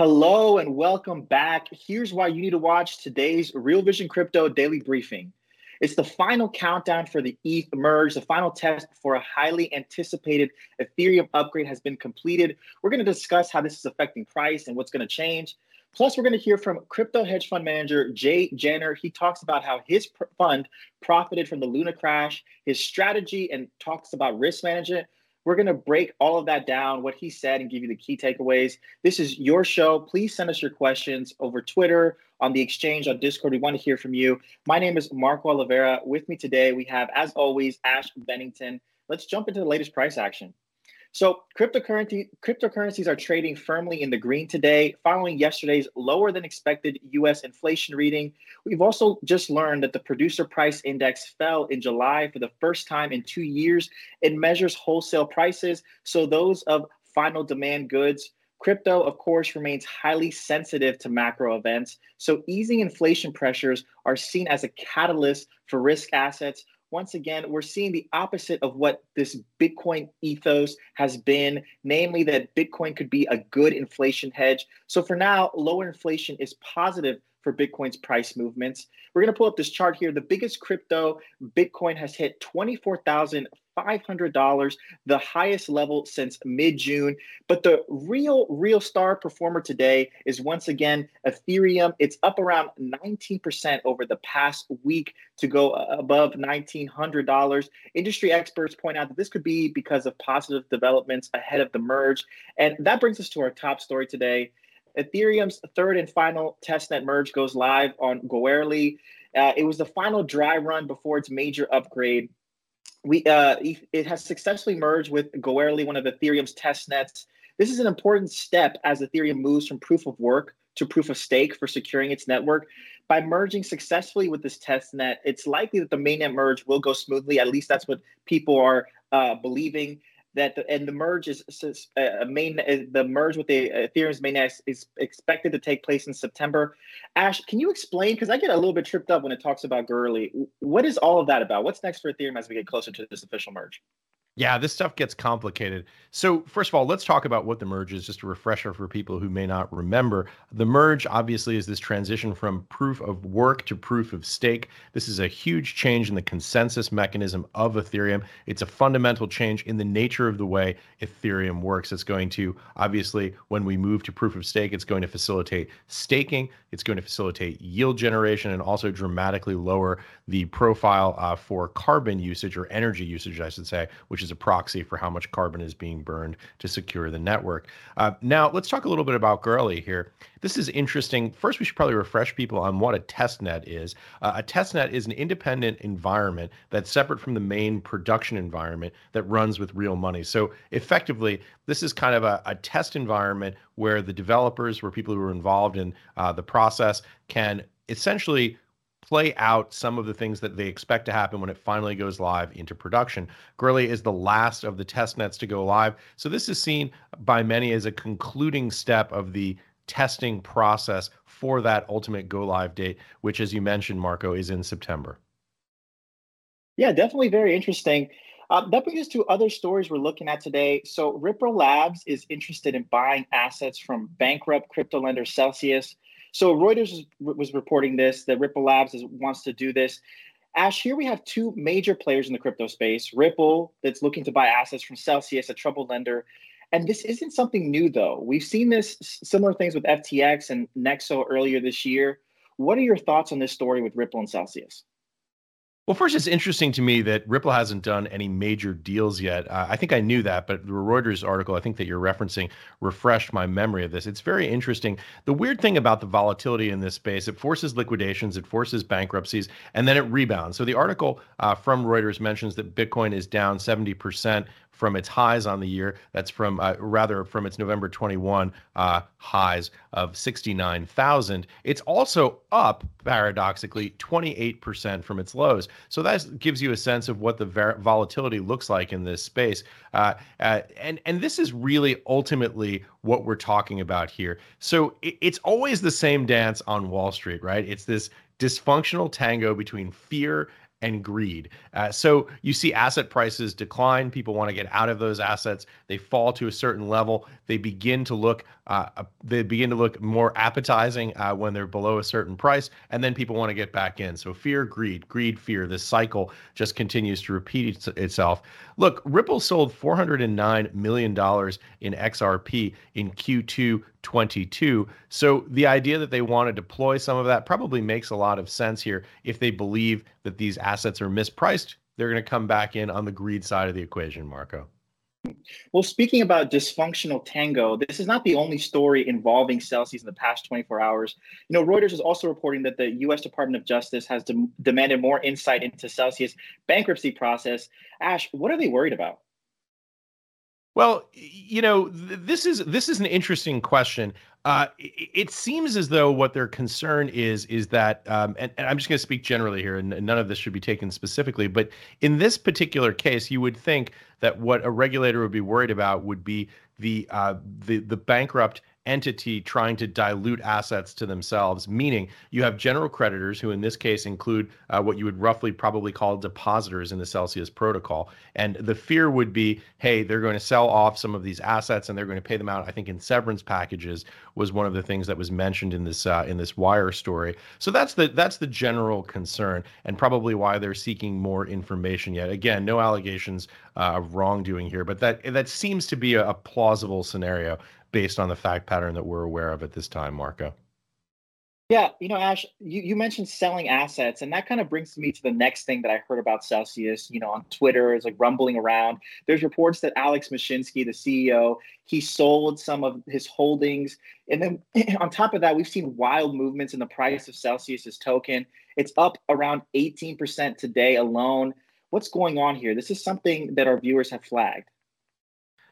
Hello and welcome back. Here's why you need to watch today's Real Vision Crypto Daily Briefing. It's the final countdown for the ETH merge. The final test for a highly anticipated Ethereum upgrade has been completed. We're going to discuss how this is affecting price and what's going to change. Plus, we're going to hear from crypto hedge fund manager Jay Jenner. He talks about how his pr- fund profited from the Luna crash, his strategy, and talks about risk management. We're going to break all of that down, what he said, and give you the key takeaways. This is your show. Please send us your questions over Twitter, on the exchange, on Discord. We want to hear from you. My name is Marco Oliveira. With me today, we have, as always, Ash Bennington. Let's jump into the latest price action. So cryptocurrency cryptocurrencies are trading firmly in the green today, following yesterday's lower than expected U.S. inflation reading. We've also just learned that the producer price index fell in July for the first time in two years. It measures wholesale prices, so those of final demand goods. Crypto, of course, remains highly sensitive to macro events. So, easing inflation pressures are seen as a catalyst for risk assets, once again, we're seeing the opposite of what this Bitcoin ethos has been, namely that Bitcoin could be a good inflation hedge. So for now, lower inflation is positive for Bitcoin's price movements. We're going to pull up this chart here. The biggest crypto, Bitcoin has hit 24,000 $500, the highest level since mid June. But the real, real star performer today is once again Ethereum. It's up around 19% over the past week to go above $1,900. Industry experts point out that this could be because of positive developments ahead of the merge. And that brings us to our top story today. Ethereum's third and final testnet merge goes live on Goerli. Uh, it was the final dry run before its major upgrade we uh, it has successfully merged with Goerli, one of Ethereum's testnets. This is an important step as Ethereum moves from proof of work to proof of stake for securing its network. By merging successfully with this testnet, it's likely that the mainnet merge will go smoothly. At least that's what people are uh, believing that the, and the merge is, is uh, main uh, the merge with the Ethereum's mainnet is expected to take place in September. Ash, can you explain? Because I get a little bit tripped up when it talks about Goerli. What is all of that about? What's next for Ethereum as we get closer to this official merge? Yeah, this stuff gets complicated. So, first of all, let's talk about what the merge is, just a refresher for people who may not remember. The merge obviously is this transition from proof of work to proof of stake. This is a huge change in the consensus mechanism of Ethereum. It's a fundamental change in the nature of the way Ethereum works. It's going to, obviously, when we move to proof of stake, it's going to facilitate staking, it's going to facilitate yield generation, and also dramatically lower the profile uh, for carbon usage or energy usage, I should say, which which is a proxy for how much carbon is being burned to secure the network. Uh, now, let's talk a little bit about Goerli here. This is interesting. First, we should probably refresh people on what a test net is. Uh, a test net is an independent environment that's separate from the main production environment that runs with real money. So, effectively, this is kind of a, a test environment where the developers, where people who are involved in uh, the process, can essentially play out some of the things that they expect to happen when it finally goes live into production. Goerli is the last of the test nets to go live. So this is seen by many as a concluding step of the testing process for that ultimate go live date, which, as you mentioned, Marco, is in September. Yeah, definitely very interesting. Uh, that brings us to other stories we're looking at today. So, Ripple Labs is interested in buying assets from bankrupt crypto lender Celsius. So Reuters was reporting this that Ripple Labs is, wants to do this. Ash, here we have two major players in the crypto space Ripple, that's looking to buy assets from Celsius, a troubled lender. And this isn't something new, though. We've seen this similar things with FTX and Nexo earlier this year. What are your thoughts on this story with Ripple and Celsius? Well, first, it's interesting to me that Ripple hasn't done any major deals yet. Uh, I think I knew that, but the Reuters article I think that you're referencing refreshed my memory of this. It's very interesting. The weird thing about the volatility in this space, it forces liquidations, it forces bankruptcies, and then it rebounds. So the article uh, from Reuters mentions that Bitcoin is down 70% from its highs on the year. That's from uh, rather from its November 21 uh, highs of 69,000. It's also up paradoxically 28% from its lows. So that gives you a sense of what the ver- volatility looks like in this space. Uh, uh, and and this is really ultimately what we're talking about here. So it, it's always the same dance on Wall Street, right? It's this dysfunctional tango between fear and greed. Uh, so you see asset prices decline. People want to get out of those assets. They fall to a certain level. They begin to look. Uh, they begin to look more appetizing uh, when they're below a certain price, and then people want to get back in. So fear, greed, greed, fear. This cycle just continues to repeat itself. Look, Ripple sold 409 million dollars in XRP in Q2 22. So the idea that they want to deploy some of that probably makes a lot of sense here. If they believe that these assets are mispriced, they're going to come back in on the greed side of the equation, Marco. Well, speaking about dysfunctional tango, this is not the only story involving Celsius in the past 24 hours. You know, Reuters is also reporting that the U.S. Department of Justice has de- demanded more insight into Celsius' bankruptcy process. Ash, what are they worried about? Well, you know, this is this is an interesting question. Uh, it, it, seems as though what their concern is is that, um, and, and, I'm just going to speak generally here, and, and none of this should be taken specifically, but in this particular case, you would think that what a regulator would be worried about would be the uh, the the bankrupt entity trying to dilute assets to themselves, meaning you have general creditors, who in this case include uh, what you would roughly probably call depositors in the Celsius protocol. And the fear would be, hey, they're going to sell off some of these assets and they're going to pay them out. I think in severance packages was one of the things that was mentioned in this uh, in this wire story. So that's the that's the general concern, and probably why they're seeking more information yet. Again, no allegations uh, of wrongdoing here, but that that seems to be a, a plausible scenario based on the fact pattern that we're aware of at this time, Marco. Yeah, you know, Ash, you, you mentioned selling assets, and that kind of brings me to the next thing that I heard about Celsius, you know, on Twitter is like rumbling around. There's reports that Alex Mashinsky, the CEO, he sold some of his holdings. And then on top of that, we've seen wild movements in the price of Celsius's token. It's up around 18% today alone. What's going on here? This is something that our viewers have flagged.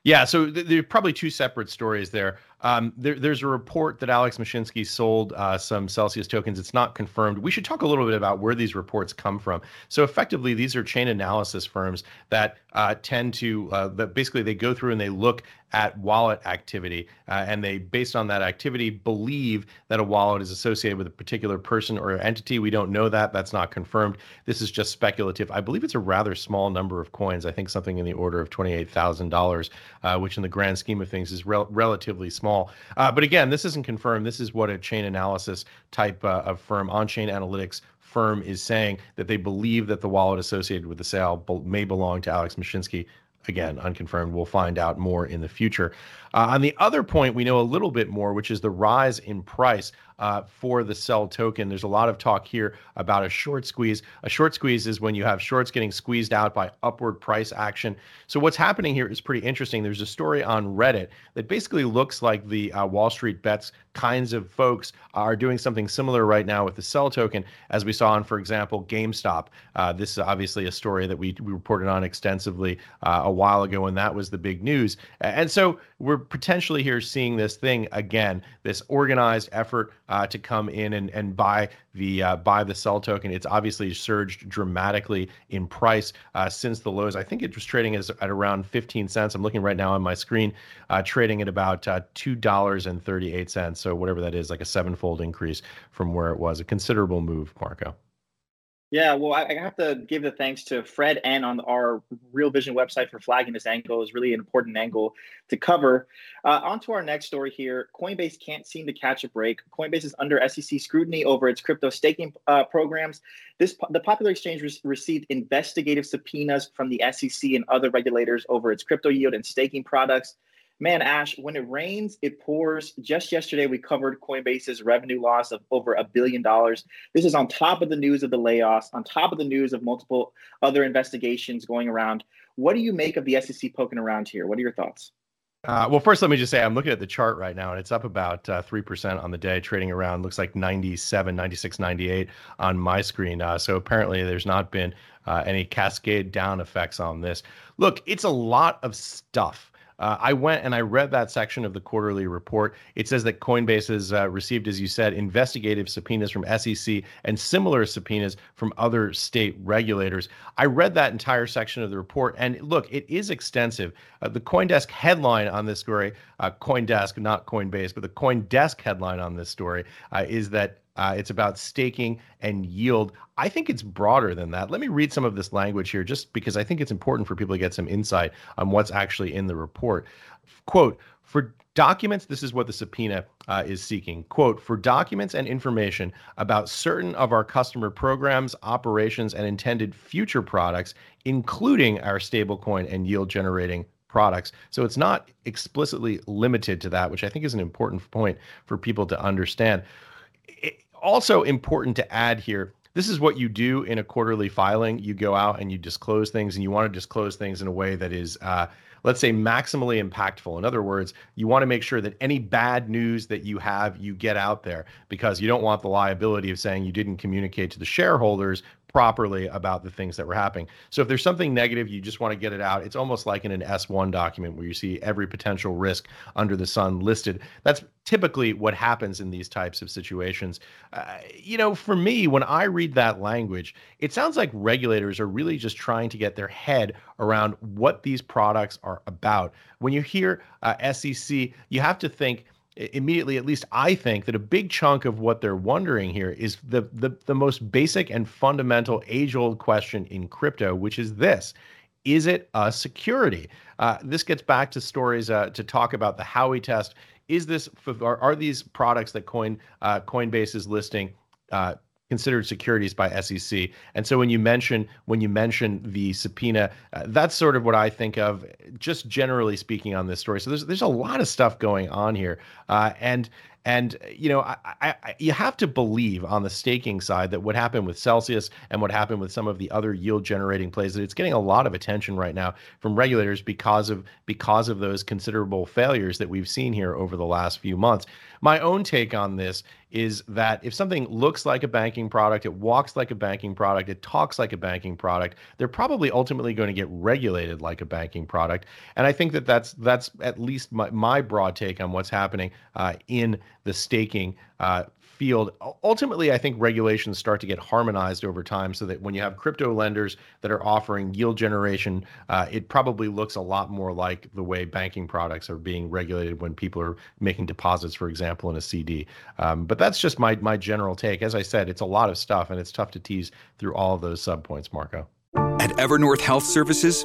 Yeah, so th- there are probably two separate stories there. Um, there, there's a report that Alex Mashinsky sold uh, some Celsius tokens. It's not confirmed. We should talk a little bit about where these reports come from. So effectively, these are chain analysis firms that uh, tend to uh, that basically they go through and they look at wallet activity, uh, and they based on that activity believe that a wallet is associated with a particular person or entity. We don't know that. That's not confirmed. This is just speculative. I believe it's a rather small number of coins. I think something in the order of twenty-eight thousand uh, dollars, which in the grand scheme of things is rel- relatively small small. Uh, but again, this isn't confirmed. This is what a chain analysis type uh, of firm, on chain analytics firm, is saying that they believe that the wallet associated with the sale may belong to Alex Mashinsky. Again, unconfirmed. We'll find out more in the future. Uh, on the other point, we know a little bit more, which is the rise in price uh, for the CEL token. There's a lot of talk here about a short squeeze. A short squeeze is when you have shorts getting squeezed out by upward price action. So what's happening here is pretty interesting. There's a story on Reddit that basically looks like the uh, Wall Street bets kinds of folks are doing something similar right now with the CEL token, as we saw on, for example, GameStop. Uh, this is obviously a story that we, we reported on extensively uh, a while ago, and that was the big news. And so we're potentially here seeing this thing again, this organized effort uh, to come in and, and buy the uh, buy the CEL token. It's obviously surged dramatically in price uh, since the lows. I think it was trading as, at around 15 cents. I'm looking right now on my screen, uh, trading at about uh, two dollars and 38 cents. So whatever that is, like a sevenfold increase from where it was. A considerable move, Marco. Yeah, well, I, have to give the thanks to Fred and on our Real Vision website for flagging this angle. is really an important angle to cover. Uh, on to our next story here. Coinbase can't seem to catch a break. Coinbase is under SEC scrutiny over its crypto staking uh, programs. This the popular exchange re- received investigative subpoenas from the SEC and other regulators over its crypto yield and staking products. Man, Ash, when it rains, it pours. Just yesterday, we covered Coinbase's revenue loss of over a billion dollars. This is on top of the news of the layoffs, on top of the news of multiple other investigations going around. What do you make of the SEC poking around here? What are your thoughts? Uh, well, first, let me just say I'm looking at the chart right now, and it's up about uh, 3% on the day, trading around, looks like 97, 96, 98 on my screen. Uh, so apparently, there's not been uh, any cascade down effects on this. Look, it's a lot of stuff. Uh, I went and I read that section of the quarterly report. It says that Coinbase has uh, received, as you said, investigative subpoenas from SEC and similar subpoenas from other state regulators. I read that entire section of the report, and look, it is extensive. Uh, the CoinDesk headline on this story, uh, CoinDesk, not Coinbase, but the CoinDesk headline on this story uh, is that uh, it's about staking and yield. I think it's broader than that. Let me read some of this language here, just because I think it's important for people to get some insight on what's actually in the report. Quote, for documents, this is what the subpoena uh, is seeking. Quote, for documents and information about certain of our customer programs, operations, and intended future products, including our stablecoin and yield generating products. So it's not explicitly limited to that, which I think is an important point for people to understand also important to add here this is what you do in a quarterly filing. You go out and you disclose things, and you want to disclose things in a way that is, uh, let's say, maximally impactful. In other words, you want to make sure that any bad news that you have, you get out there because you don't want the liability of saying you didn't communicate to the shareholders properly about the things that were happening. So if there's something negative, you just want to get it out. It's almost like in an S1 document where you see every potential risk under the sun listed. That's typically what happens in these types of situations. Uh, you know, for me, when I read that language, it sounds like regulators are really just trying to get their head around what these products are about. When you hear uh, SEC, you have to think immediately at least i think that a big chunk of what they're wondering here is the the, the most basic and fundamental age old question in crypto which is this. Is it a security? Uh, this gets back to stories uh, to talk about the howey test. Is this are, are these products that coin uh, coinbase is listing uh, considered securities by SEC. And so when you mention when you mention the subpoena, uh, that's sort of what I think of, just generally speaking on this story. So there's there's a lot of stuff going on here, uh, and and you know, I, I, you have to believe on the staking side that what happened with Celsius and what happened with some of the other yield generating plays that it's getting a lot of attention right now from regulators because of because of those considerable failures that we've seen here over the last few months. My own take on this is that if something looks like a banking product, it walks like a banking product, it talks like a banking product, they're probably ultimately going to get regulated like a banking product. And I think that that's that's at least my, my broad take on what's happening uh, in the staking uh, field. Ultimately, I think regulations start to get harmonized over time so that when you have crypto lenders that are offering yield generation, uh, it probably looks a lot more like the way banking products are being regulated when people are making deposits, for example, in a CD. Um, but that's just my, my general take. As I said, it's a lot of stuff and it's tough to tease through all of those subpoints, Marco. At Evernorth Health Services,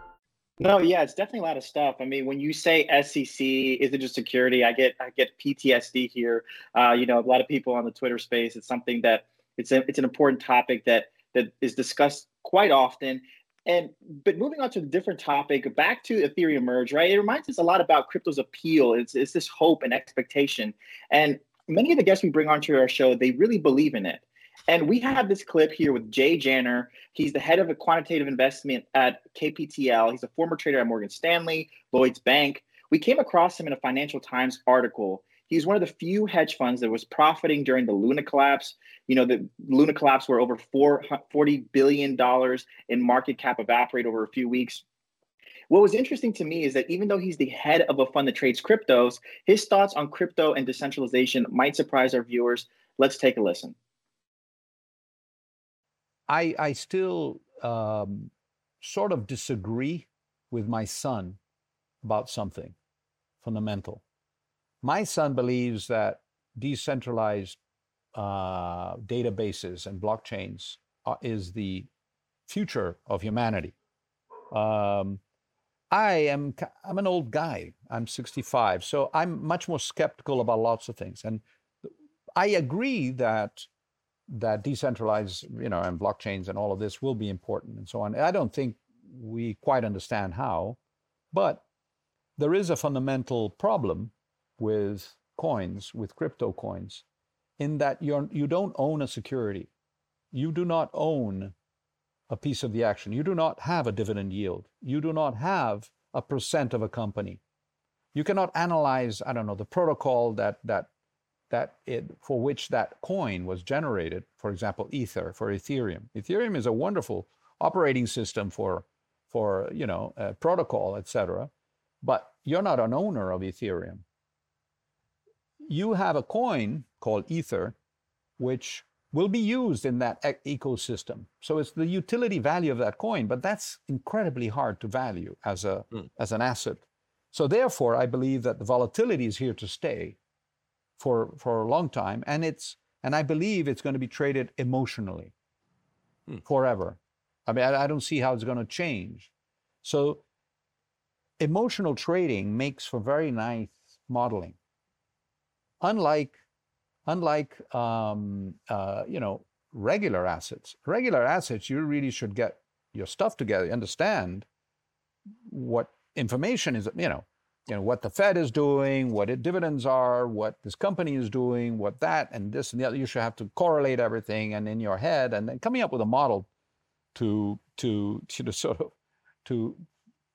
No, yeah, it's definitely a lot of stuff. I mean, when you say SEC, is it just security? I get I get PTSD here. Uh, you know, a lot of people on the Twitter space. It's something that it's a, it's an important topic that that is discussed quite often. And but moving on to a different topic, back to Ethereum merge, right? It reminds us a lot about crypto's appeal. It's it's this hope and expectation. And many of the guests we bring onto our show, they really believe in it. And we have this clip here with Jay Janner. He's the head of a quantitative investment at KPTL. He's a former trader at Morgan Stanley, Lloyd's Bank. We came across him in a Financial Times article. He's one of the few hedge funds that was profiting during the Luna collapse. You know, the Luna collapse where over $40 billion in market cap evaporated over a few weeks. What was interesting to me is that even though he's the head of a fund that trades cryptos, his thoughts on crypto and decentralization might surprise our viewers. Let's take a listen. I, I still um, sort of disagree with my son about something fundamental. my son believes that decentralized uh, databases and blockchains are, is the future of humanity. Um, I am I'm an old guy. I'm 65, so I'm much more skeptical about lots of things. And I agree that that decentralized, you know, and blockchains and all of this will be important and so on. I don't think we quite understand how, but there is a fundamental problem with coins, with crypto coins, in that you're you don't own a security. You do not own a piece of the action. You do not have a dividend yield. You do not have a percent of a company. You cannot analyze, I don't know, the protocol that that that it for which that coin was generated. For example, Ether for Ethereum. Ethereum is a wonderful operating system for for you know protocol, etc. But you're not an owner of Ethereum. You have a coin called Ether, which will be used in that ecosystem. So it's the utility value of that coin, but that's incredibly hard to value as a mm. as an asset. So therefore, I believe that the volatility is here to stay for for a long time, and it's and I believe it's going to be traded emotionally mm. forever. I mean, I, I don't see how it's going to change. So emotional trading makes for very nice modeling. Unlike unlike um, uh, you know regular assets. Regular assets, you really should get your stuff together, understand what information is, you know, you know what the Fed is doing, what it dividends are, what this company is doing, what that and this and the other. You should have to correlate everything and in your head, and then coming up with a model to to to sort of to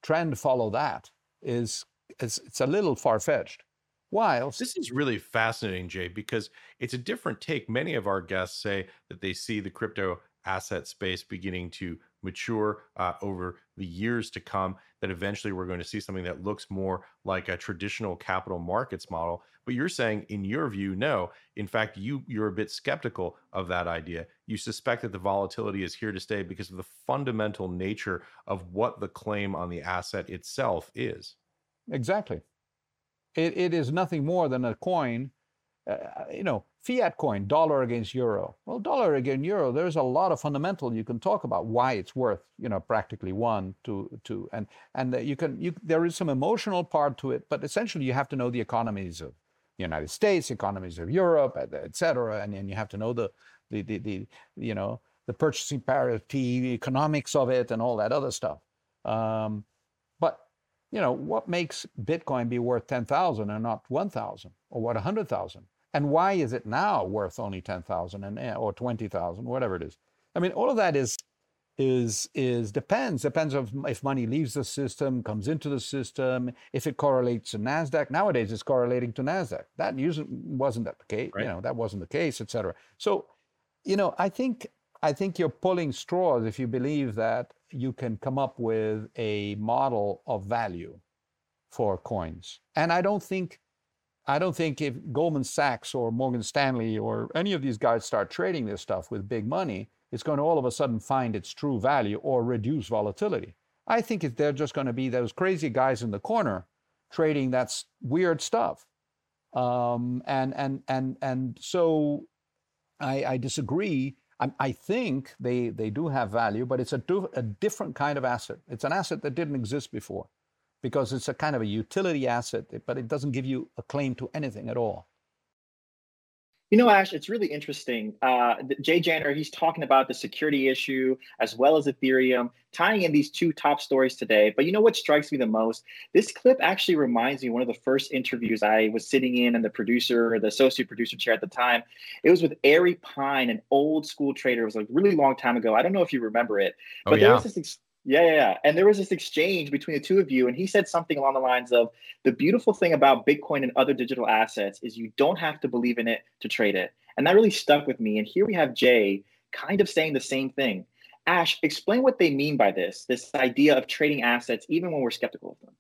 trend follow that is it's, it's a little far fetched. Whilst this is really fascinating, Jay, because it's a different take. Many of our guests say that they see the crypto asset space beginning to mature uh, over the years to come that eventually we're going to see something that looks more like a traditional capital markets model. But you're saying in your view no. In fact you you're a bit skeptical of that idea. You suspect that the volatility is here to stay because of the fundamental nature of what the claim on the asset itself is. Exactly. It, it is nothing more than a coin, uh, you know, fiat coin, dollar against euro. Well, dollar against euro, there's a lot of fundamental you can talk about why it's worth, you know, practically one to two, and and you can you there is some emotional part to it, but essentially you have to know the economies of the United States, economies of Europe, et cetera, and then you have to know the the the, the you know the purchasing parity, economics of it, and all that other stuff. Um, but you know, what makes Bitcoin be worth 10,000 and not 1,000 or what 100,000? And why is it now worth only 10,000 and eh, or 20,000, whatever it is? I mean, all of that is is is depends depends of if money leaves the system, comes into the system, if it correlates to Nasdaq. Nowadays, it's correlating to Nasdaq. That usually wasn't that the case. Right. You know, that wasn't the case, et cetera. So, you know, I think I think you're pulling straws if you believe that you can come up with a model of value for coins. And I don't think I don't think if Goldman Sachs or Morgan Stanley or any of these guys start trading this stuff with big money, it's going to all of a sudden find its true value or reduce volatility. I think they're just going to be those crazy guys in the corner trading that weird stuff. Um, and and and and so I, I disagree I, I think they, they do have value, but it's a, do, a different kind of asset. It's an asset that didn't exist before because it's a kind of a utility asset, but it doesn't give you a claim to anything at all. You know, Ash, it's really interesting. Uh, Jay Janner, he's talking about the security issue as well as Ethereum, tying in these two top stories today. But you know what strikes me the most? This clip actually reminds me of one of the first interviews I was sitting in, and the producer, or the associate producer chair at the time. It was with Ari Pine, an old school trader. It was like really long time ago. I don't know if you remember it, oh, but oh, yeah. there was this yeah, yeah, yeah. And there was this exchange between the two of you, and he said something along the lines of the beautiful thing about Bitcoin and other digital assets is you don't have to believe in it to trade it. And that really stuck with me. And here we have Jay kind of saying the same thing. Ash, explain what they mean by this, this idea of trading assets, even when we're skeptical of them.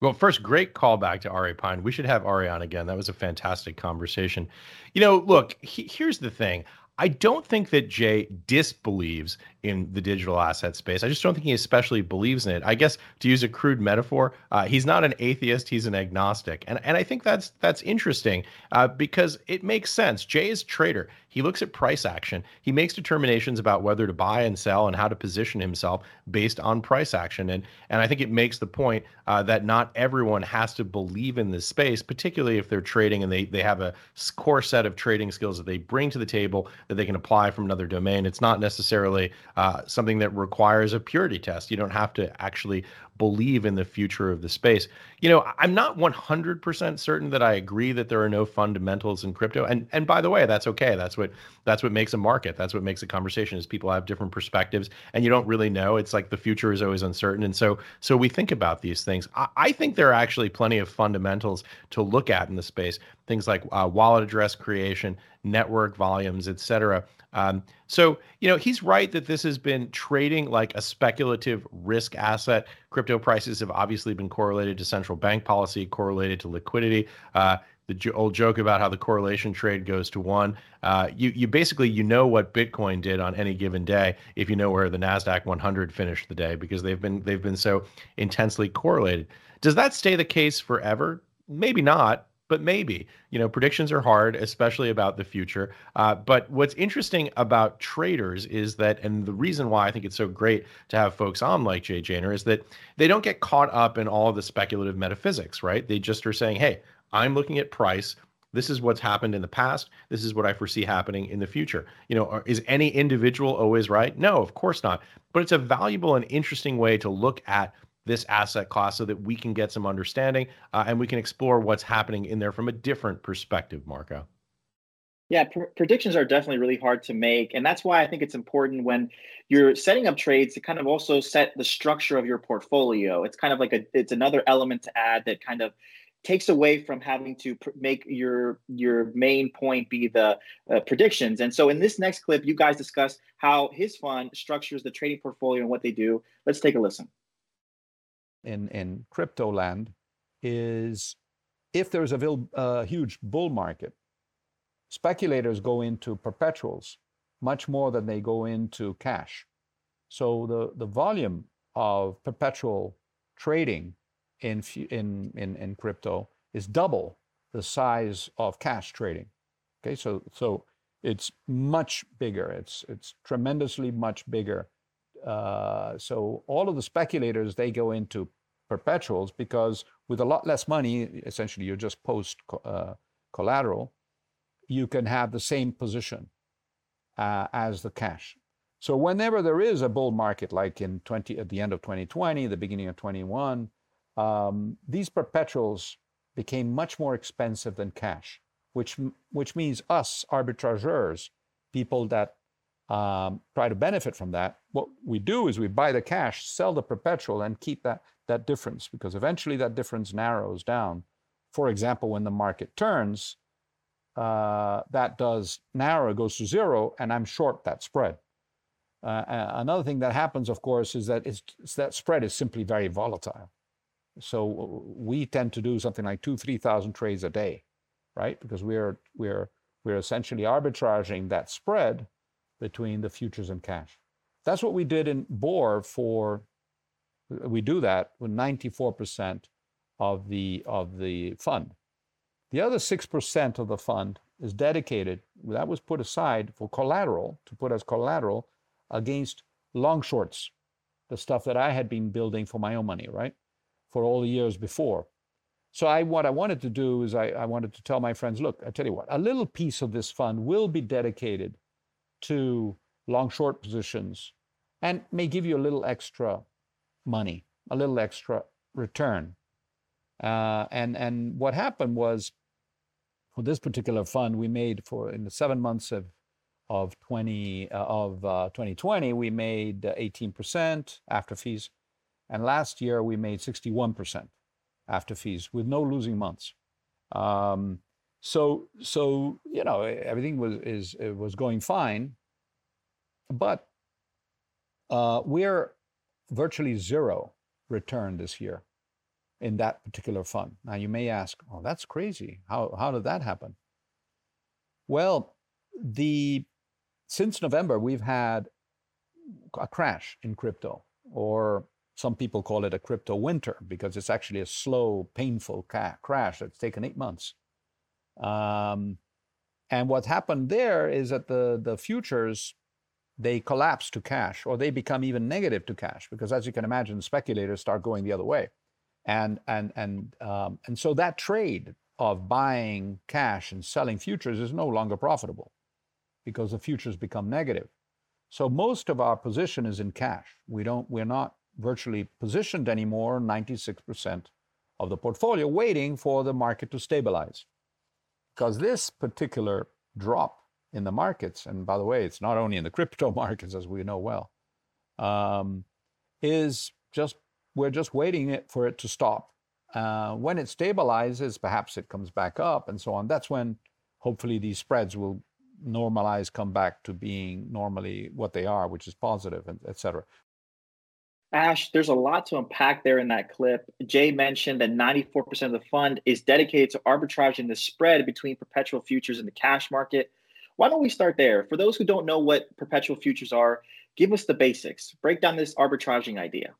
Well, first, great callback to Ari Pine. We should have Ari on again. That was a fantastic conversation. You know, look, he, here's the thing. I don't think that Jay disbelieves in the digital asset space. I just don't think he especially believes in it. I guess to use a crude metaphor, uh, he's not an atheist; he's an agnostic, and and I think that's that's interesting uh, because it makes sense. Jay is a trader. He looks at price action. He makes determinations about whether to buy and sell and how to position himself based on price action. And and I think it makes the point uh, that not everyone has to believe in this space, particularly if they're trading and they they have a core set of trading skills that they bring to the table that they can apply from another domain. It's not necessarily uh, something that requires a purity test. You don't have to actually believe in the future of the space. You know, I'm not 100% certain that I agree that there are no fundamentals in crypto. And and by the way, that's okay. That's what that's what makes a market. That's what makes a conversation is people have different perspectives and you don't really know. It's like the future is always uncertain. And so so we think about these things. I, I think there are actually plenty of fundamentals to look at in the space. Things like uh, wallet address creation, network volumes, et cetera. Um, so, you know, he's right that this has been trading like a speculative risk asset. Crypto prices have obviously been correlated to central bank policy, correlated to liquidity. Uh, the old joke about how the correlation trade goes to one. Uh, you you basically you know what Bitcoin did on any given day if you know where the Nasdaq 100 finished the day because they've been they've been so intensely correlated. Does that stay the case forever? Maybe not but maybe you know predictions are hard especially about the future uh, but what's interesting about traders is that and the reason why i think it's so great to have folks on like jay janer is that they don't get caught up in all of the speculative metaphysics right? They just are saying hey i'm looking at price. This is what's happened in the past. This is what i foresee happening in the future. You know is any individual always right? No of course not but it's a valuable and interesting way to look at this asset class so that we can get some understanding uh, and we can explore what's happening in there from a different perspective, Marco. Yeah, pr- predictions are definitely really hard to make. And that's why I think it's important when you're setting up trades to kind of also set the structure of your portfolio. It's kind of like a it's another element to add that kind of takes away from having to pr- make your your main point be the uh, predictions. And so in this next clip, you guys discuss how his fund structures the trading portfolio and what they do. Let's take a listen in, in crypto land is if there's a uh, huge bull market, speculators go into perpetuals much more than they go into cash. So the, the volume of perpetual trading in, in, in, in crypto is double the size of cash trading. Okay, so, so it's much bigger. It's, it's tremendously much bigger uh, so all of the speculators they go into perpetuals because with a lot less money, essentially you just post uh, collateral, you can have the same position uh, as the cash. So whenever there is a bull market, like in 20 at the end of 2020, the beginning of 21, um, these perpetuals became much more expensive than cash, which which means us arbitrageurs, people that um, try to benefit from that. What we do is we buy the cash, sell the perpetual, and keep that, that difference because eventually that difference narrows down. For example, when the market turns, uh, that does narrow, goes to zero, and I'm short that spread. Uh, another thing that happens, of course, is that that spread is simply very volatile. So we tend to do something like two, three thousand trades a day, right? Because we're we're we're essentially arbitraging that spread between the futures and cash. That's what we did in Bohr for, we do that with 94% of the, of the fund. The other 6% of the fund is dedicated, that was put aside for collateral, to put as collateral against long shorts, the stuff that I had been building for my own money, right? For all the years before. So I, what I wanted to do is I, I wanted to tell my friends, look, I tell you what, a little piece of this fund will be dedicated to long short positions and may give you a little extra money, a little extra return. Uh, and and what happened was for this particular fund, we made for in the seven months of of 20 uh, of uh, 2020, we made 18% after fees, and last year we made 61% after fees with no losing months. Um, so so you know everything was is was going fine, but uh, we're virtually zero return this year in that particular fund. Now you may ask, "Oh, that's crazy. How how did that happen?" Well, the since November we've had a crash in crypto, or some people call it a crypto winter because it's actually a slow, painful ca- crash that's taken eight months. Um, and what happened there is that the, the futures, they collapse to cash or they become even negative to cash because as you can imagine, speculators start going the other way. And, and, and, um, and so that trade of buying cash and selling futures is no longer profitable because the futures become negative. So most of our position is in cash. We don't, we're not virtually positioned anymore, 96% of the portfolio, waiting for the market to stabilize. Because this particular drop in the markets, and by the way, it's not only in the crypto markets, as we know well, um, is just, we're just waiting it for it to stop. Uh, when it stabilizes, perhaps it comes back up and so on. That's when hopefully these spreads will normalize, come back to being normally what they are, which is positive, et cetera. Ash, there's a lot to unpack there in that clip. Jay mentioned that 94% of the fund is dedicated to arbitraging the spread between perpetual futures and the cash market. Why don't we start there? For those who don't know what perpetual futures are, give us the basics. Break down this arbitraging idea.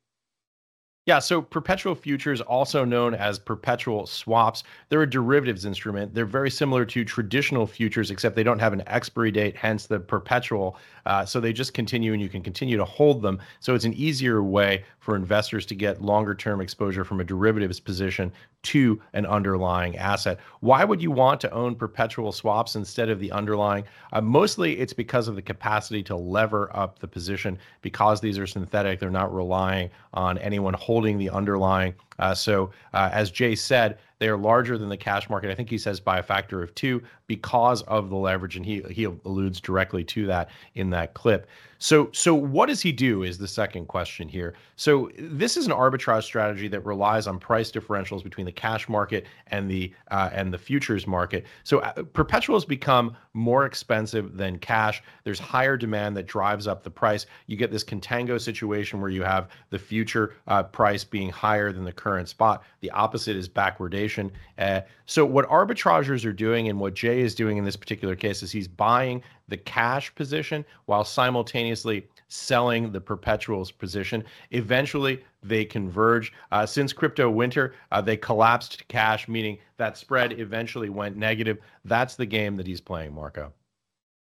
Yeah, so perpetual futures, also known as perpetual swaps, they're a derivatives instrument. They're very similar to traditional futures, except they don't have an expiry date, hence the perpetual. Uh, so they just continue and you can continue to hold them. So it's an easier way for investors to get longer term exposure from a derivatives position to an underlying asset. Why would you want to own perpetual swaps instead of the underlying? Uh, mostly it's because of the capacity to lever up the position because these are synthetic. They're not relying on anyone holding the underlying. Uh, so, uh, as Jay said, they are larger than the cash market. I think he says by a factor of two because of the leverage, and he he alludes directly to that in that clip. So so what does he do is the second question here. So this is an arbitrage strategy that relies on price differentials between the cash market and the uh, and the futures market. So uh, perpetuals become more expensive than cash. There's higher demand that drives up the price. You get this contango situation where you have the future uh, price being higher than the current spot. The opposite is backwardation. Uh, so what arbitragers are doing and what Jay is doing in this particular case is he's buying the cash position while simultaneously selling the perpetuals position. Eventually, they converge. Uh, since crypto winter, uh, they collapsed to cash, meaning that spread eventually went negative. That's the game that he's playing, Marco.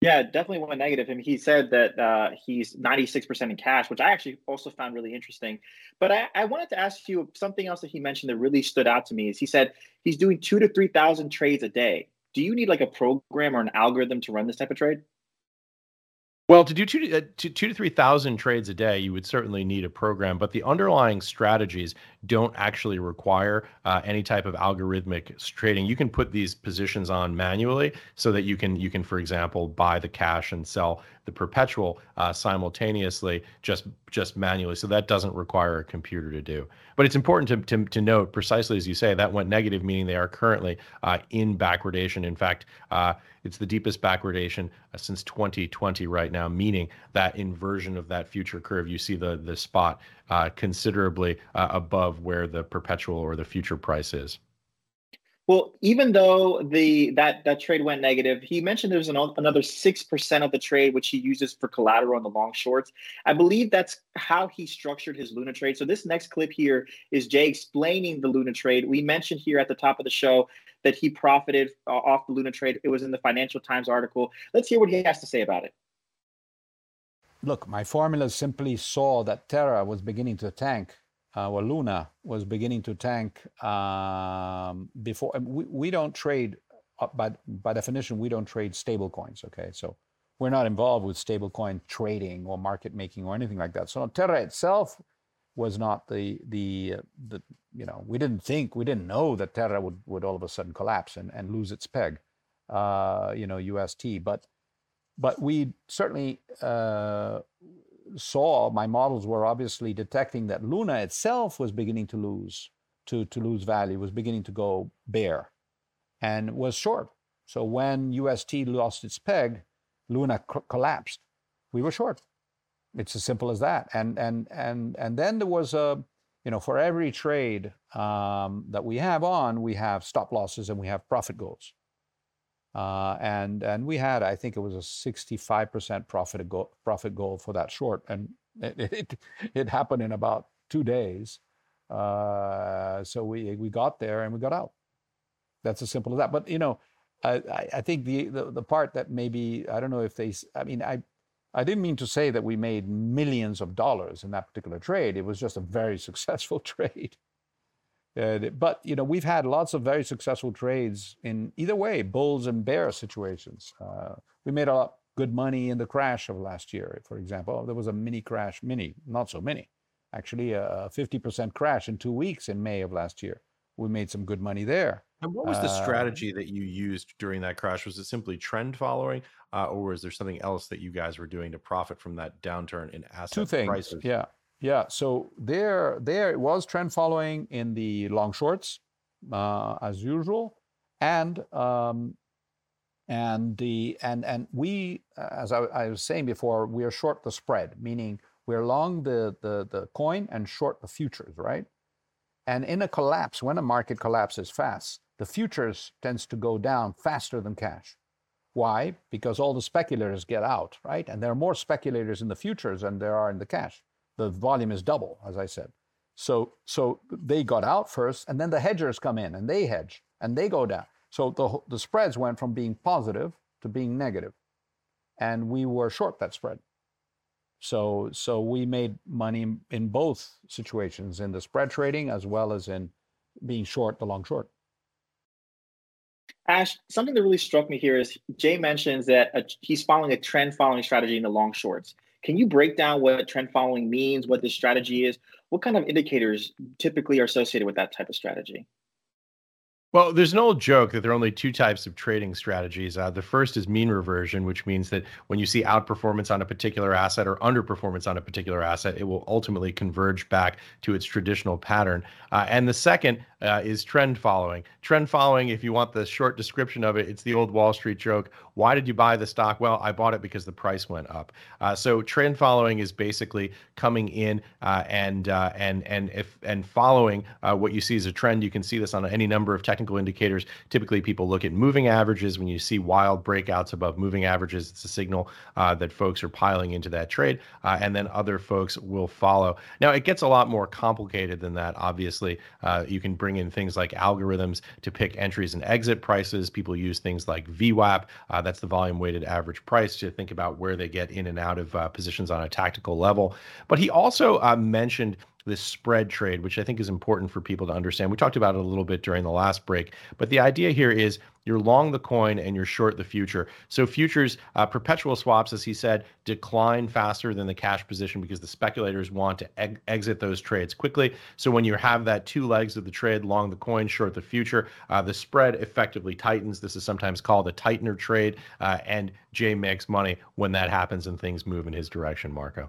Yeah, definitely went negative. And he said that uh, he's 96% in cash, which I actually also found really interesting. But I, I, wanted to ask you something else that he mentioned that really stood out to me is he said he's doing two to 3,000 trades a day do you need like a program or an algorithm to run this type of trade? Well, to do two to, uh, two, two to 3,000 trades a day, you would certainly need a program, but the underlying strategies don't actually require uh, any type of algorithmic trading. You can put these positions on manually so that you can, you can, for example, buy the cash and sell the perpetual uh, simultaneously just just manually. So that doesn't require a computer to do. But it's important to, to, to note precisely as you say that went negative, meaning they are currently uh, in backwardation. In fact, uh, it's the deepest backwardation uh, since 2020 right now, meaning that inversion of that future curve. You see the the spot uh, considerably uh, above where the perpetual or the future price is. Well, even though the that that trade went negative, he mentioned there's an, another six percent of the trade which he uses for collateral on the long shorts. I believe that's how he structured his Luna trade. So this next clip here is Jay explaining the Luna trade. We mentioned here at the top of the show that he profited uh, off the Luna trade. It was in the Financial Times article. Let's hear what he has to say about it. Look, my formula simply saw that Terra was beginning to tank well, Luna was beginning to tank um, before. We, we don't trade, uh, by, by definition, we don't trade stable coins. Okay, so we're not involved with stablecoin trading or market making or anything like that. So Terra itself was not the the the you know we didn't think we didn't know that Terra would would all of a sudden collapse and, and lose its peg, uh, you know UST. But but we certainly uh, saw, my models were obviously detecting that Luna itself was beginning to lose, to, to lose value, was beginning to go bear, and was short. So when UST lost its peg, Luna co- collapsed. We were short. It's as simple as that. And and and and then there was a, you know, for every trade um, that we have on, we have stop losses and we have profit goals. Uh, and and we had, I think it was a 65% profit goal, profit goal for that short, and it happened in about two days. Uh, so we we got there and we got out. That's as simple as that. But you know, I think the, part that maybe I don't know if they, I mean, I I didn't mean to say that we made millions of dollars in that particular trade. It was just a very successful trade. Uh, but you know, we've had lots of very successful trades in either way, bulls and bear situations. Uh, we made a lot good money in the crash of last year, for example. There was a mini crash, mini, not so many, actually a 50% crash in two weeks in May of last year. We made some good money there. And what was the uh, strategy that you used during that crash? Was it simply trend following, uh, or was there something else that you guys were doing to profit from that downturn in asset two things. prices? Yeah, yeah. So there, there it was trend following in the long shorts, uh, as usual, and um, and the and and we, as I, I was saying before, we are short the spread, meaning we're long the the the coin and short the futures, right? And in a collapse, when a market collapses fast, the futures tends to go down faster than cash. Why? Because all the speculators get out, right? And there are more speculators in the futures than there are in the cash. The volume is double, as I said. So, so they got out first, and then the hedgers come in and they hedge and they go down. So the, the spreads went from being positive to being negative, and we were short that spread. So, so we made money in both situations, in the spread trading as well as in being short the long short. Ash, something that really struck me here is Jay mentions that a, he's following a trend following strategy in the long shorts. Can you break down what trend following means, what this strategy is? What kind of indicators typically are associated with that type of strategy? Well, there's an old joke that there are only two types of trading strategies. Uh, the first is mean reversion, which means that when you see outperformance on a particular asset or underperformance on a particular asset, it will ultimately converge back to its traditional pattern. Uh, and the second uh, is trend following. Trend following, if you want the short description of it, it's the old Wall Street joke. Why did you buy the stock? Well, I bought it because the price went up. Uh, so trend following is basically coming in uh, and uh, and and if and following what you see as a trend. You can see this on any number of technical technical indicators. Typically, people look at moving averages. When you see wild breakouts above moving averages, it's a signal uh, that folks are piling into that trade, uh, and then other folks will follow. Now, it gets a lot more complicated than that. Obviously, uh, you can bring in things like algorithms to pick entries and exit prices. People use things like VWAP, uh, that's the volume weighted average price, to think about where they get in and out of uh, positions on a tactical level. But he also uh, mentioned this spread trade, which I think is important for people to understand. We talked about it a little bit during the last break, but the idea here is you're long the coin and you're short the future. So futures, uh, perpetual swaps, as he said, decline faster than the cash position because the speculators want to eg- exit those trades quickly. So when you have that two legs of the trade, long the coin, short the future, uh, the spread effectively tightens. This is sometimes called a tightener trade, uh, and Jay makes money when that happens and things move in his direction. Marco.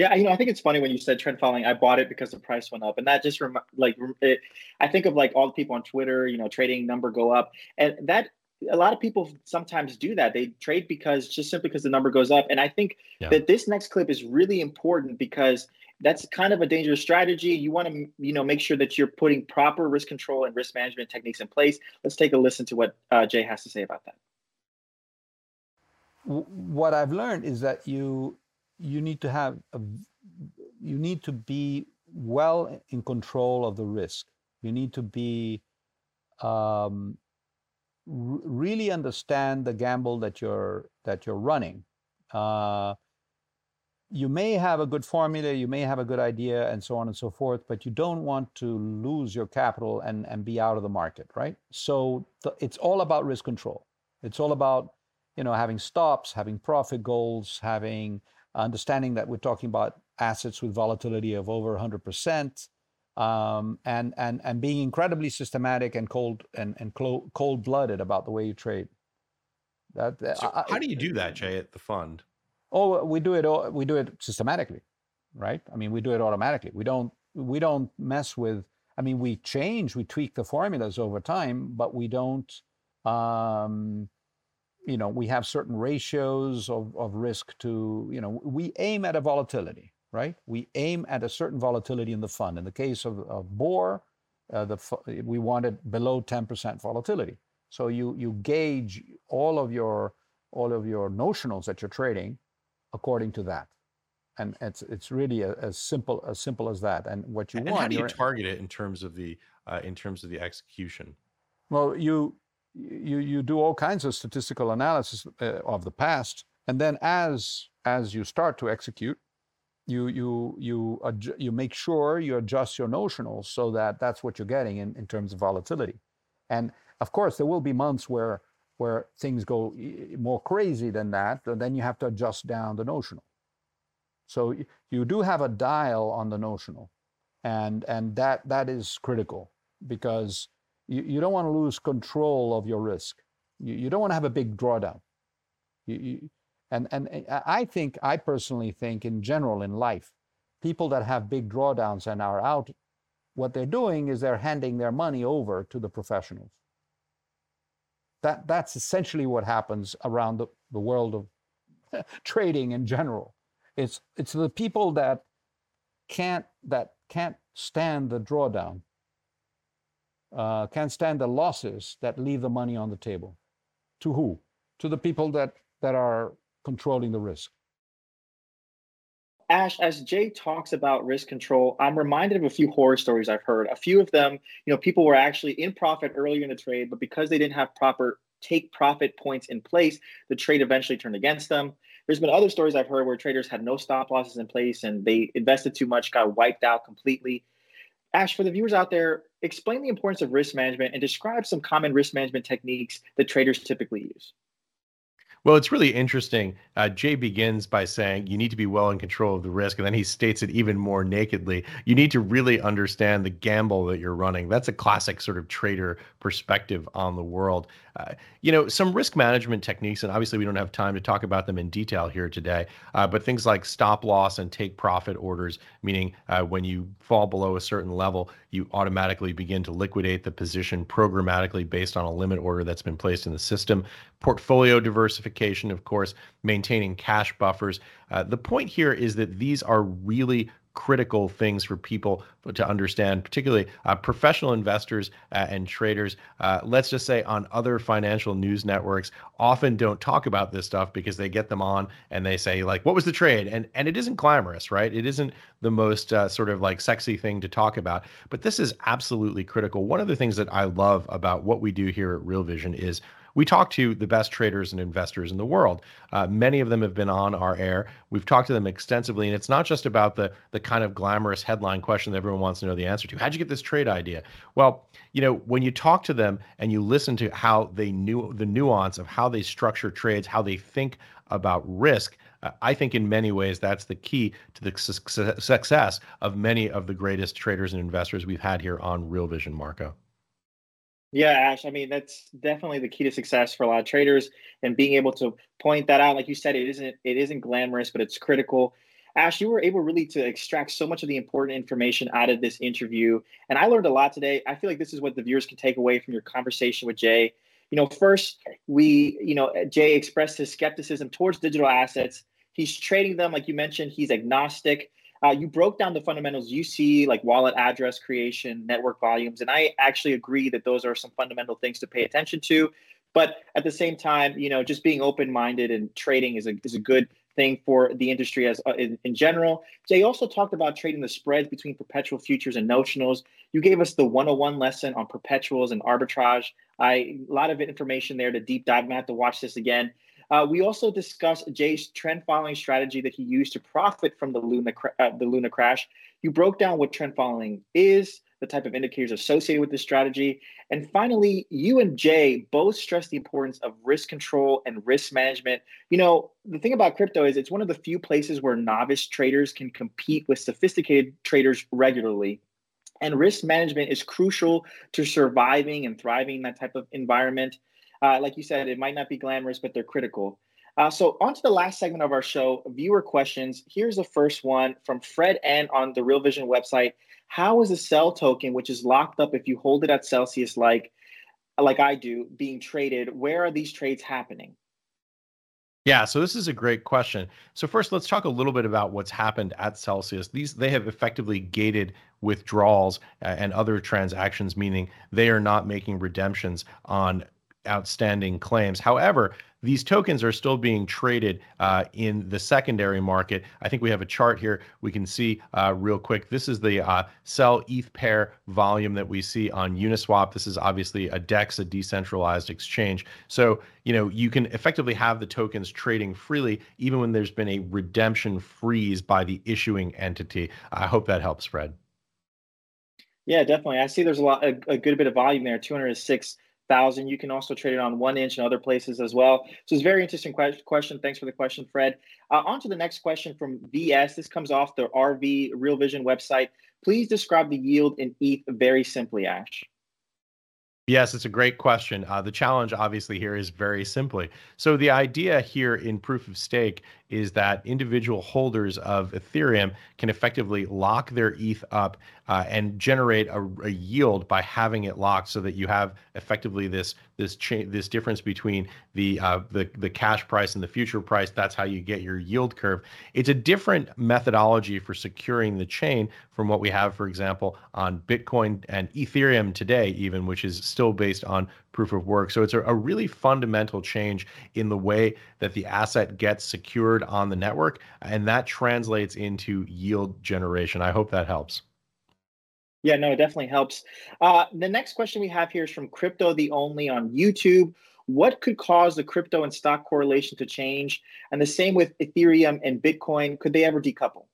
Yeah, you know, I think it's funny when you said trend following. I bought it because the price went up, and that just rem- like it, I think of like all the people on Twitter, you know, trading number go up, and that a lot of people sometimes do that. They trade because just simply because the number goes up, and I think yeah. that this next clip is really important because that's kind of a dangerous strategy. You want to, you know, make sure that you're putting proper risk control and risk management techniques in place. Let's take a listen to what uh, Jay has to say about that. What I've learned is that you you need to have a, you need to be well in control of the risk. You need to be um, r- really understand the gamble that you're that you're running. Uh, you may have a good formula, you may have a good idea, and so on and so forth, but you don't want to lose your capital and, and be out of the market, right? So th- it's all about risk control. It's all about you know having stops, having profit goals, having understanding that we're talking about assets with volatility of over 100%, um, and and and being incredibly systematic and cold and and cold blooded about the way you trade. That, so I, how do you do that, Jay, at the fund? Oh, we do it. We do it systematically, right? I mean, we do it automatically. We don't. We don't mess with. I mean, we change, we tweak the formulas over time, but we don't. Um, you know, we have certain ratios of, of risk to. You know, we aim at a volatility, right? We aim at a certain volatility in the fund. In the case of, of BOR, uh, the we wanted below 10% volatility. So you you gauge all of your all of your notionals that you're trading according to that. And it's it's really as simple as simple as that. And what you and want. How do you target it in terms of the uh, in terms of the execution? Well, you you you do all kinds of statistical analysis uh, of the past, and then as as you start to execute, you you you adju- you make sure you adjust your notionals so that that's what you're getting in, in terms of volatility. And of course, there will be months where where things go more crazy than that, and then you have to adjust down the notional. So you do have a dial on the notional, and and that that is critical because you, you don't want to lose control of your risk. You, you don't want to have a big drawdown. You, you, and and I think I personally think in general in life, people that have big drawdowns and are out, what they're doing is they're handing their money over to the professionals. That, that's essentially what happens around the, the world of trading in general. It's, it's the people that can't, that can't stand the drawdown, uh, can't stand the losses that leave the money on the table. To who? To the people that, that are controlling the risk. Ash, as Jay talks about risk control, I'm reminded of a few horror stories I've heard. A few of them, you know, people were actually in profit earlier in the trade, but because they didn't have proper take profit points in place, the trade eventually turned against them. There's been other stories I've heard where traders had no stop losses in place and they invested too much, got wiped out completely. Ash, for the viewers out there, explain the importance of risk management and describe some common risk management techniques that traders typically use. Well, it's really interesting. Uh, Jay begins by saying you need to be well in control of the risk, and then he states it even more nakedly. You need to really understand the gamble that you're running. That's a classic sort of trader perspective on the world. Uh, you know, some risk management techniques, and obviously we don't have time to talk about them in detail here today, uh, but things like stop loss and take profit orders, meaning uh, when you fall below a certain level, you automatically begin to liquidate the position programmatically based on a limit order that's been placed in the system. Portfolio diversification, of course, maintaining cash buffers. Uh, the point here is that these are really critical things for people to understand, particularly uh, professional investors uh, and traders. Uh, let's just say on other financial news networks often don't talk about this stuff because they get them on and they say like, "What was the trade?" and and it isn't glamorous, right? It isn't the most uh, sort of like sexy thing to talk about, but this is absolutely critical. One of the things that I love about what we do here at Real Vision is we talk to the best traders and investors in the world. Uh, many of them have been on our air. We've talked to them extensively, and it's not just about the the kind of glamorous headline question that everyone wants to know the answer to. How'd you get this trade idea? Well, you know, when you talk to them and you listen to how they knew the nuance of how they structure trades, how they think about risk. Uh, I think in many ways that's the key to the su- success of many of the greatest traders and investors we've had here on Real Vision, Marco. Yeah, Ash. I mean, that's definitely the key to success for a lot of traders, and being able to point that out, like you said, it isn't it isn't glamorous, but it's critical. Ash, you were able really to extract so much of the important information out of this interview, and I learned a lot today. I feel like this is what the viewers can take away from your conversation with Jay. You know, first we, you know, Jay expressed his skepticism towards digital assets. He's trading them, like you mentioned. He's agnostic. Uh, you broke down the fundamentals you see, like wallet address creation, network volumes, and I actually agree that those are some fundamental things to pay attention to. But at the same time, you know, just being open-minded and trading is a is a good thing for the industry as uh, in, in general. Jay also talked about trading the spreads between perpetual futures and notionals. You gave us the 101 lesson on perpetuals and arbitrage. I a lot of information there to deep dive. Have to watch this again. Uh, we also discussed Jay's trend following strategy that he used to profit from the Luna uh, the Luna crash. You broke down what trend following is, the type of indicators associated with this strategy, and finally, you and Jay both stressed the importance of risk control and risk management. You know, the thing about crypto is it's one of the few places where novice traders can compete with sophisticated traders regularly. And risk management is crucial to surviving and thriving in that type of environment. Uh, like you said, it might not be glamorous, but they're critical. Uh, so, on to the last segment of our show viewer questions. Here's the first one from Fred N on the Real Vision website. How is a CEL token, which is locked up if you hold it at Celsius, like like I do, being traded? Where are these trades happening? Yeah, so this is a great question. So first, let's talk a little bit about what's happened at Celsius. These they have effectively gated withdrawals uh, and other transactions, meaning they are not making redemptions on outstanding claims. However, these tokens are still being traded uh, in the secondary market. I think we have a chart here. We can see uh, real quick. This is the uh, CEL ETH pair volume that we see on Uniswap. This is obviously a DEX, a decentralized exchange. So you know you can effectively have the tokens trading freely, even when there's been a redemption freeze by the issuing entity. I hope that helps, Fred. Yeah, definitely. I see there's a lot, a, a good bit of volume there. 206 thousand. You can also trade it on 1inch and other places as well. So it's a very interesting que- question. Thanks for the question, Fred. Uh, on to the next question from VS. This comes off the RV Real Vision website. Please describe the yield in ETH very simply, Ash. Yes, it's a great question. Uh, the challenge, obviously, here is very simply. So, the idea here in proof of stake is that individual holders of Ethereum can effectively lock their ETH up uh, and generate a, a, yield by having it locked, so that you have effectively this this cha- this difference between the uh, the the cash price and the future price. That's how you get your yield curve. It's a different methodology for securing the chain from what we have, for example, on Bitcoin and Ethereum today, even which is still based on proof of work. So it's a, a, really fundamental change in the way that the asset gets secured on the network, and that translates into yield generation. I hope that helps. Yeah, no, it definitely helps. Uh, the next question we have here is from Crypto the Only on YouTube. What could cause the crypto and stock correlation to change? And the same with Ethereum and Bitcoin. Could they ever decouple?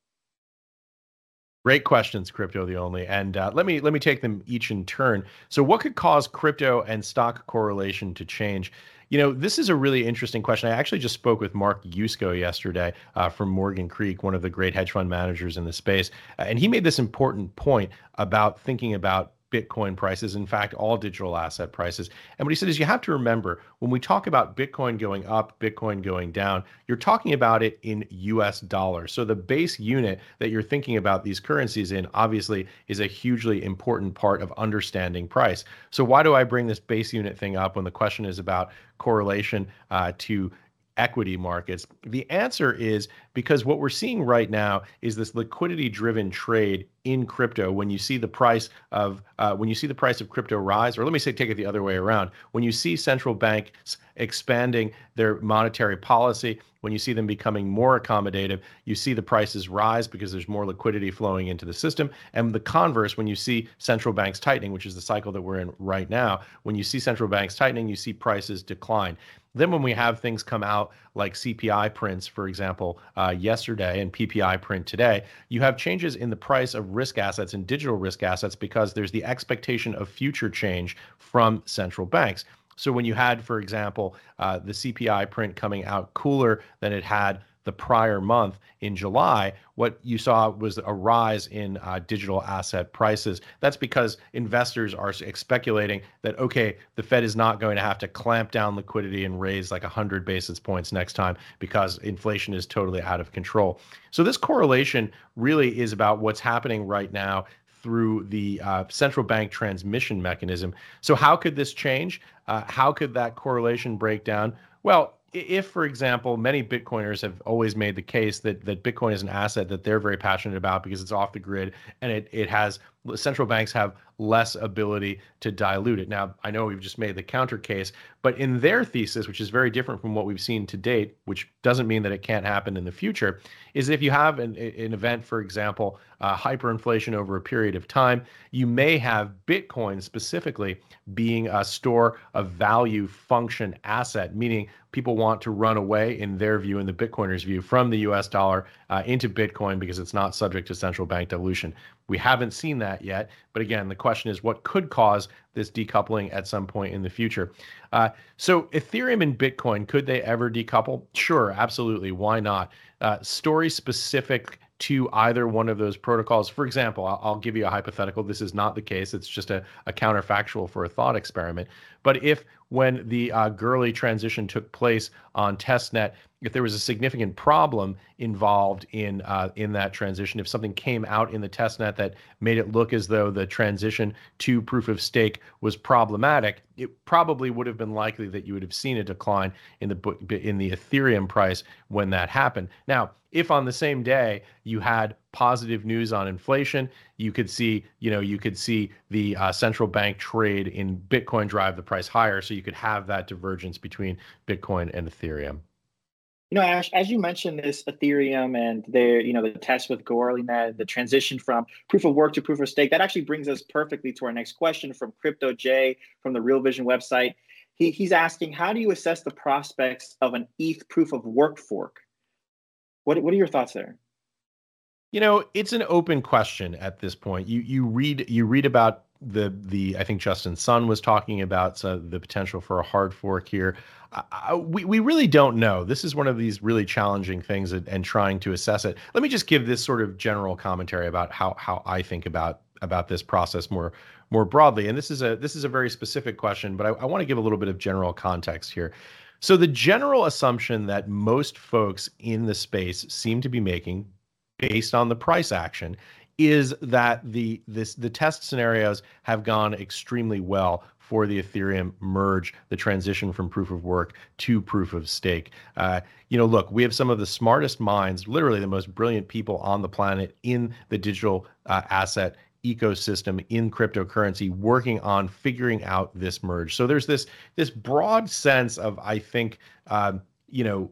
Great questions, crypto the only, and uh, let me let me take them each in turn. So, what could cause crypto and stock correlation to change? You know, this is a really interesting question. I actually just spoke with Mark Yusko yesterday uh, from Morgan Creek, one of the great hedge fund managers in the space, and he made this important point about thinking about Bitcoin prices, in fact, all digital asset prices. And what he said is you have to remember when we talk about Bitcoin going up, Bitcoin going down, you're talking about it in US dollars. So the base unit that you're thinking about these currencies in obviously is a hugely important part of understanding price. So why do I bring this base unit thing up when the question is about correlation uh, to equity markets? The answer is because what we're seeing right now is this liquidity driven trade in crypto when you see the price of uh, when you see the price of crypto rise or let me say take it the other way around. When you see central banks expanding their monetary policy when you see them becoming more accommodative you see the prices rise because there's more liquidity flowing into the system. And the converse when you see central banks tightening which is the cycle that we're in right now when you see central banks tightening you see prices decline. Then when we have things come out like CPI prints, for example, uh, yesterday and PPI print today, you have changes in the price of risk assets and digital risk assets because there's the expectation of future change from central banks. So when you had, for example, uh, the CPI print coming out cooler than it had the prior month in July, what you saw was a rise in uh, digital asset prices. That's because investors are speculating that, okay, the Fed is not going to have to clamp down liquidity and raise like 100 basis points next time because inflation is totally out of control. So, this correlation really is about what's happening right now through the uh, central bank transmission mechanism. So, how could this change? Uh, how could that correlation break down? Well, if, for example, many Bitcoiners have always made the case that that Bitcoin is an asset that they're very passionate about because it's off the grid and it it has central banks have less ability to dilute it. Now, I know we've just made the counter case, but in their thesis, which is very different from what we've seen to date, which doesn't mean that it can't happen in the future, is if you have an, an event, for example, uh, hyperinflation over a period of time, you may have Bitcoin specifically being a store of value function asset, meaning people want to run away, in their view, in the Bitcoiners' view, from the US dollar uh, into Bitcoin because it's not subject to central bank dilution. We haven't seen that yet. But again, the question is what could cause this decoupling at some point in the future? Uh, so, Ethereum and Bitcoin, could they ever decouple? Sure, absolutely. Why not? Uh, story specific to either one of those protocols. For example, I'll, I'll, give you a hypothetical. This is not the case. It's just a, a counterfactual for a thought experiment. But if when the uh, transition took place on testnet, if there was a significant problem involved in uh, in that transition, if something came out in the testnet that made it look as though the transition to proof of stake was problematic, it probably would have been likely that you would have seen a decline in the in the Ethereum price when that happened. Now, if on the same day you had positive news on inflation, you could see, you know, you could see the uh, central bank trade in Bitcoin drive the price higher, so you could have that divergence between Bitcoin and Ethereum. You know, Ash, as you mentioned this Ethereum and the, you know, the test with GoerliNet, the transition from proof of work to proof of stake, that actually brings us perfectly to our next question from Crypto J from the Real Vision website. He, he's asking, how do you assess the prospects of an ETH proof of work fork? What what are your thoughts there? You know, it's an open question at this point. You you read you read about the the I think Justin Sun was talking about uh, the potential for a hard fork here. Uh, we we really don't know. This is one of these really challenging things and, and trying to assess it. Let me just give this sort of general commentary about how how I think about about this process more more broadly. And this is a this is a very specific question, but I, I want to give a little bit of general context here. So the general assumption that most folks in the space seem to be making based on the price action is that the this the test scenarios have gone extremely well for the Ethereum merge, the transition from proof of work to proof of stake. Uh, you know, look, we have some of the smartest minds, literally the most brilliant people on the planet in the digital uh, asset ecosystem in cryptocurrency working on figuring out this merge. So there's this this broad sense of I think um, you know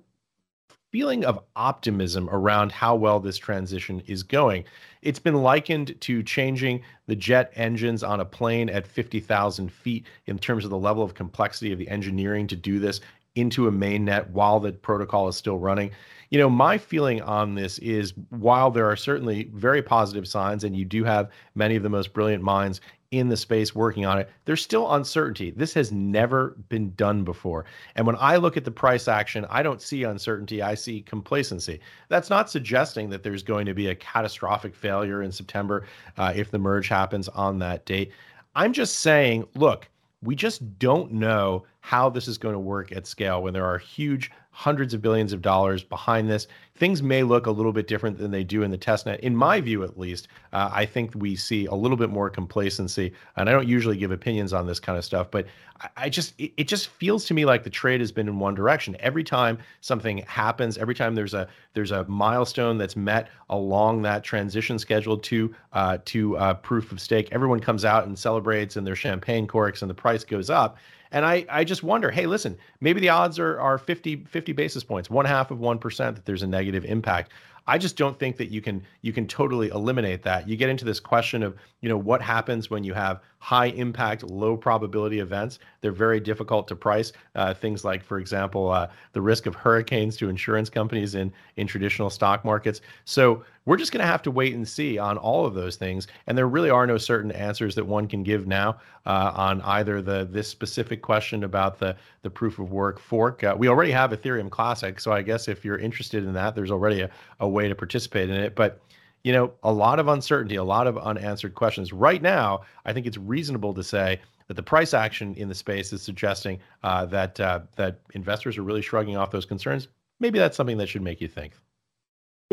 feeling of optimism around how well this transition is going. It's been likened to changing the jet engines on a plane at 50,000 feet in terms of the level of complexity of the engineering to do this into a main net while the protocol is still running. You know, my feeling on this is while there are certainly very positive signs, and you do have many of the most brilliant minds in the space working on it, there's still uncertainty. This has never been done before. And when I look at the price action, I don't see uncertainty, I see complacency. That's not suggesting that there's going to be a catastrophic failure in September uh, if the merge happens on that date. I'm just saying, look, we just don't know how this is going to work at scale when there are huge hundreds of billions of dollars behind this. Things may look a little bit different than they do in the testnet. In my view, at least, uh, I think we see a little bit more complacency. And I don't usually give opinions on this kind of stuff, but I, I just it, it, just feels to me like the trade has been in one direction. Every time something happens, every time there's a there's a milestone that's met along that transition schedule to uh, to uh, proof of stake, everyone comes out and celebrates and their champagne corks and the price goes up. And I, I just wonder, hey, listen, maybe the odds are, are 50, 50 basis points, one half of 1% that there's a negative impact. I just don't think that you can you can totally eliminate that. You get into this question of you know what happens when you have high impact, low probability events. They're very difficult to price. Uh, things like, for example, uh, the risk of hurricanes to insurance companies in in traditional stock markets. So we're just going to have to wait and see on all of those things. And there really are no certain answers that one can give now uh, on either the this specific question about the the proof of work fork. Uh, we already have Ethereum Classic, so I guess if you're interested in that, there's already a, a way to participate in it. But you know, a lot of uncertainty, a lot of unanswered questions. Right now, I think it's reasonable to say that the price action in the space is suggesting uh, that uh, that investors are really shrugging off those concerns. Maybe that's something that should make you think.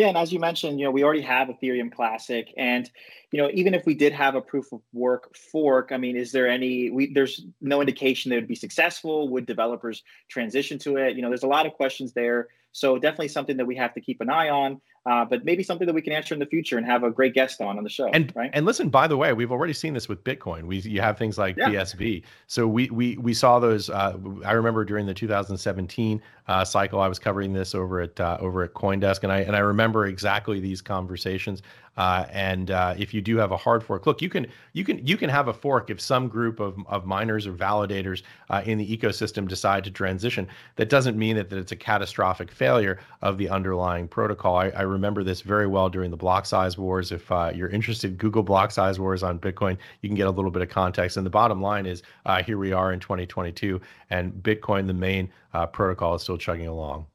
Yeah, and as you mentioned, you know, we already have Ethereum Classic, and you know, even if we did have a proof of work fork, I mean, is there any? We there's no indication that it would be successful. Would developers transition to it? You know, there's a lot of questions there. So definitely something that we have to keep an eye on uh, but maybe something that we can answer in the future and have a great guest on on the show. And right? and listen, by the way, we've already seen this with Bitcoin. We you have things like yeah. BSV. So we we we saw those. Uh, I remember during the 2017 uh, cycle, I was covering this over at uh, over at CoinDesk, and I and I remember exactly these conversations. Uh, and uh, if you do have a hard fork, look, you can you can you can have a fork if some group of, of miners or validators uh, in the ecosystem decide to transition. That doesn't mean that, that it's a catastrophic failure of the underlying protocol. I, I remember this very well during the block size wars. If uh, you're interested, Google block size wars on Bitcoin. You can get a little bit of context. And the bottom line is uh, here we are in 2022, and Bitcoin, the main uh, protocol, is still chugging along.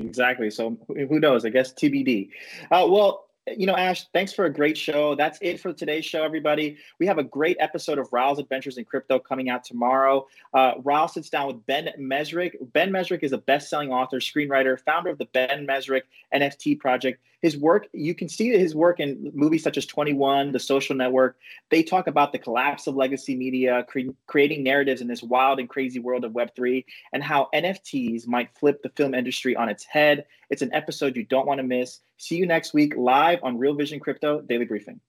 Exactly. So who knows? I guess TBD. well you know, Ash, thanks for a great show. That's it for today's show, everybody. We have a great episode of Raoul's Adventures in Crypto coming out tomorrow. Uh, Raul sits down with Ben Mezrich. Ben Mezrich is a best-selling author, screenwriter, founder of the Ben Mezrich NFT project. His work, you can see his work in movies such as 21, The Social Network. They talk about the collapse of legacy media, cre- creating narratives in this wild and crazy world of Web3, and how NFTs might flip the film industry on its head. It's an episode you don't want to miss. See you next week live on Real Vision Crypto Daily Briefing.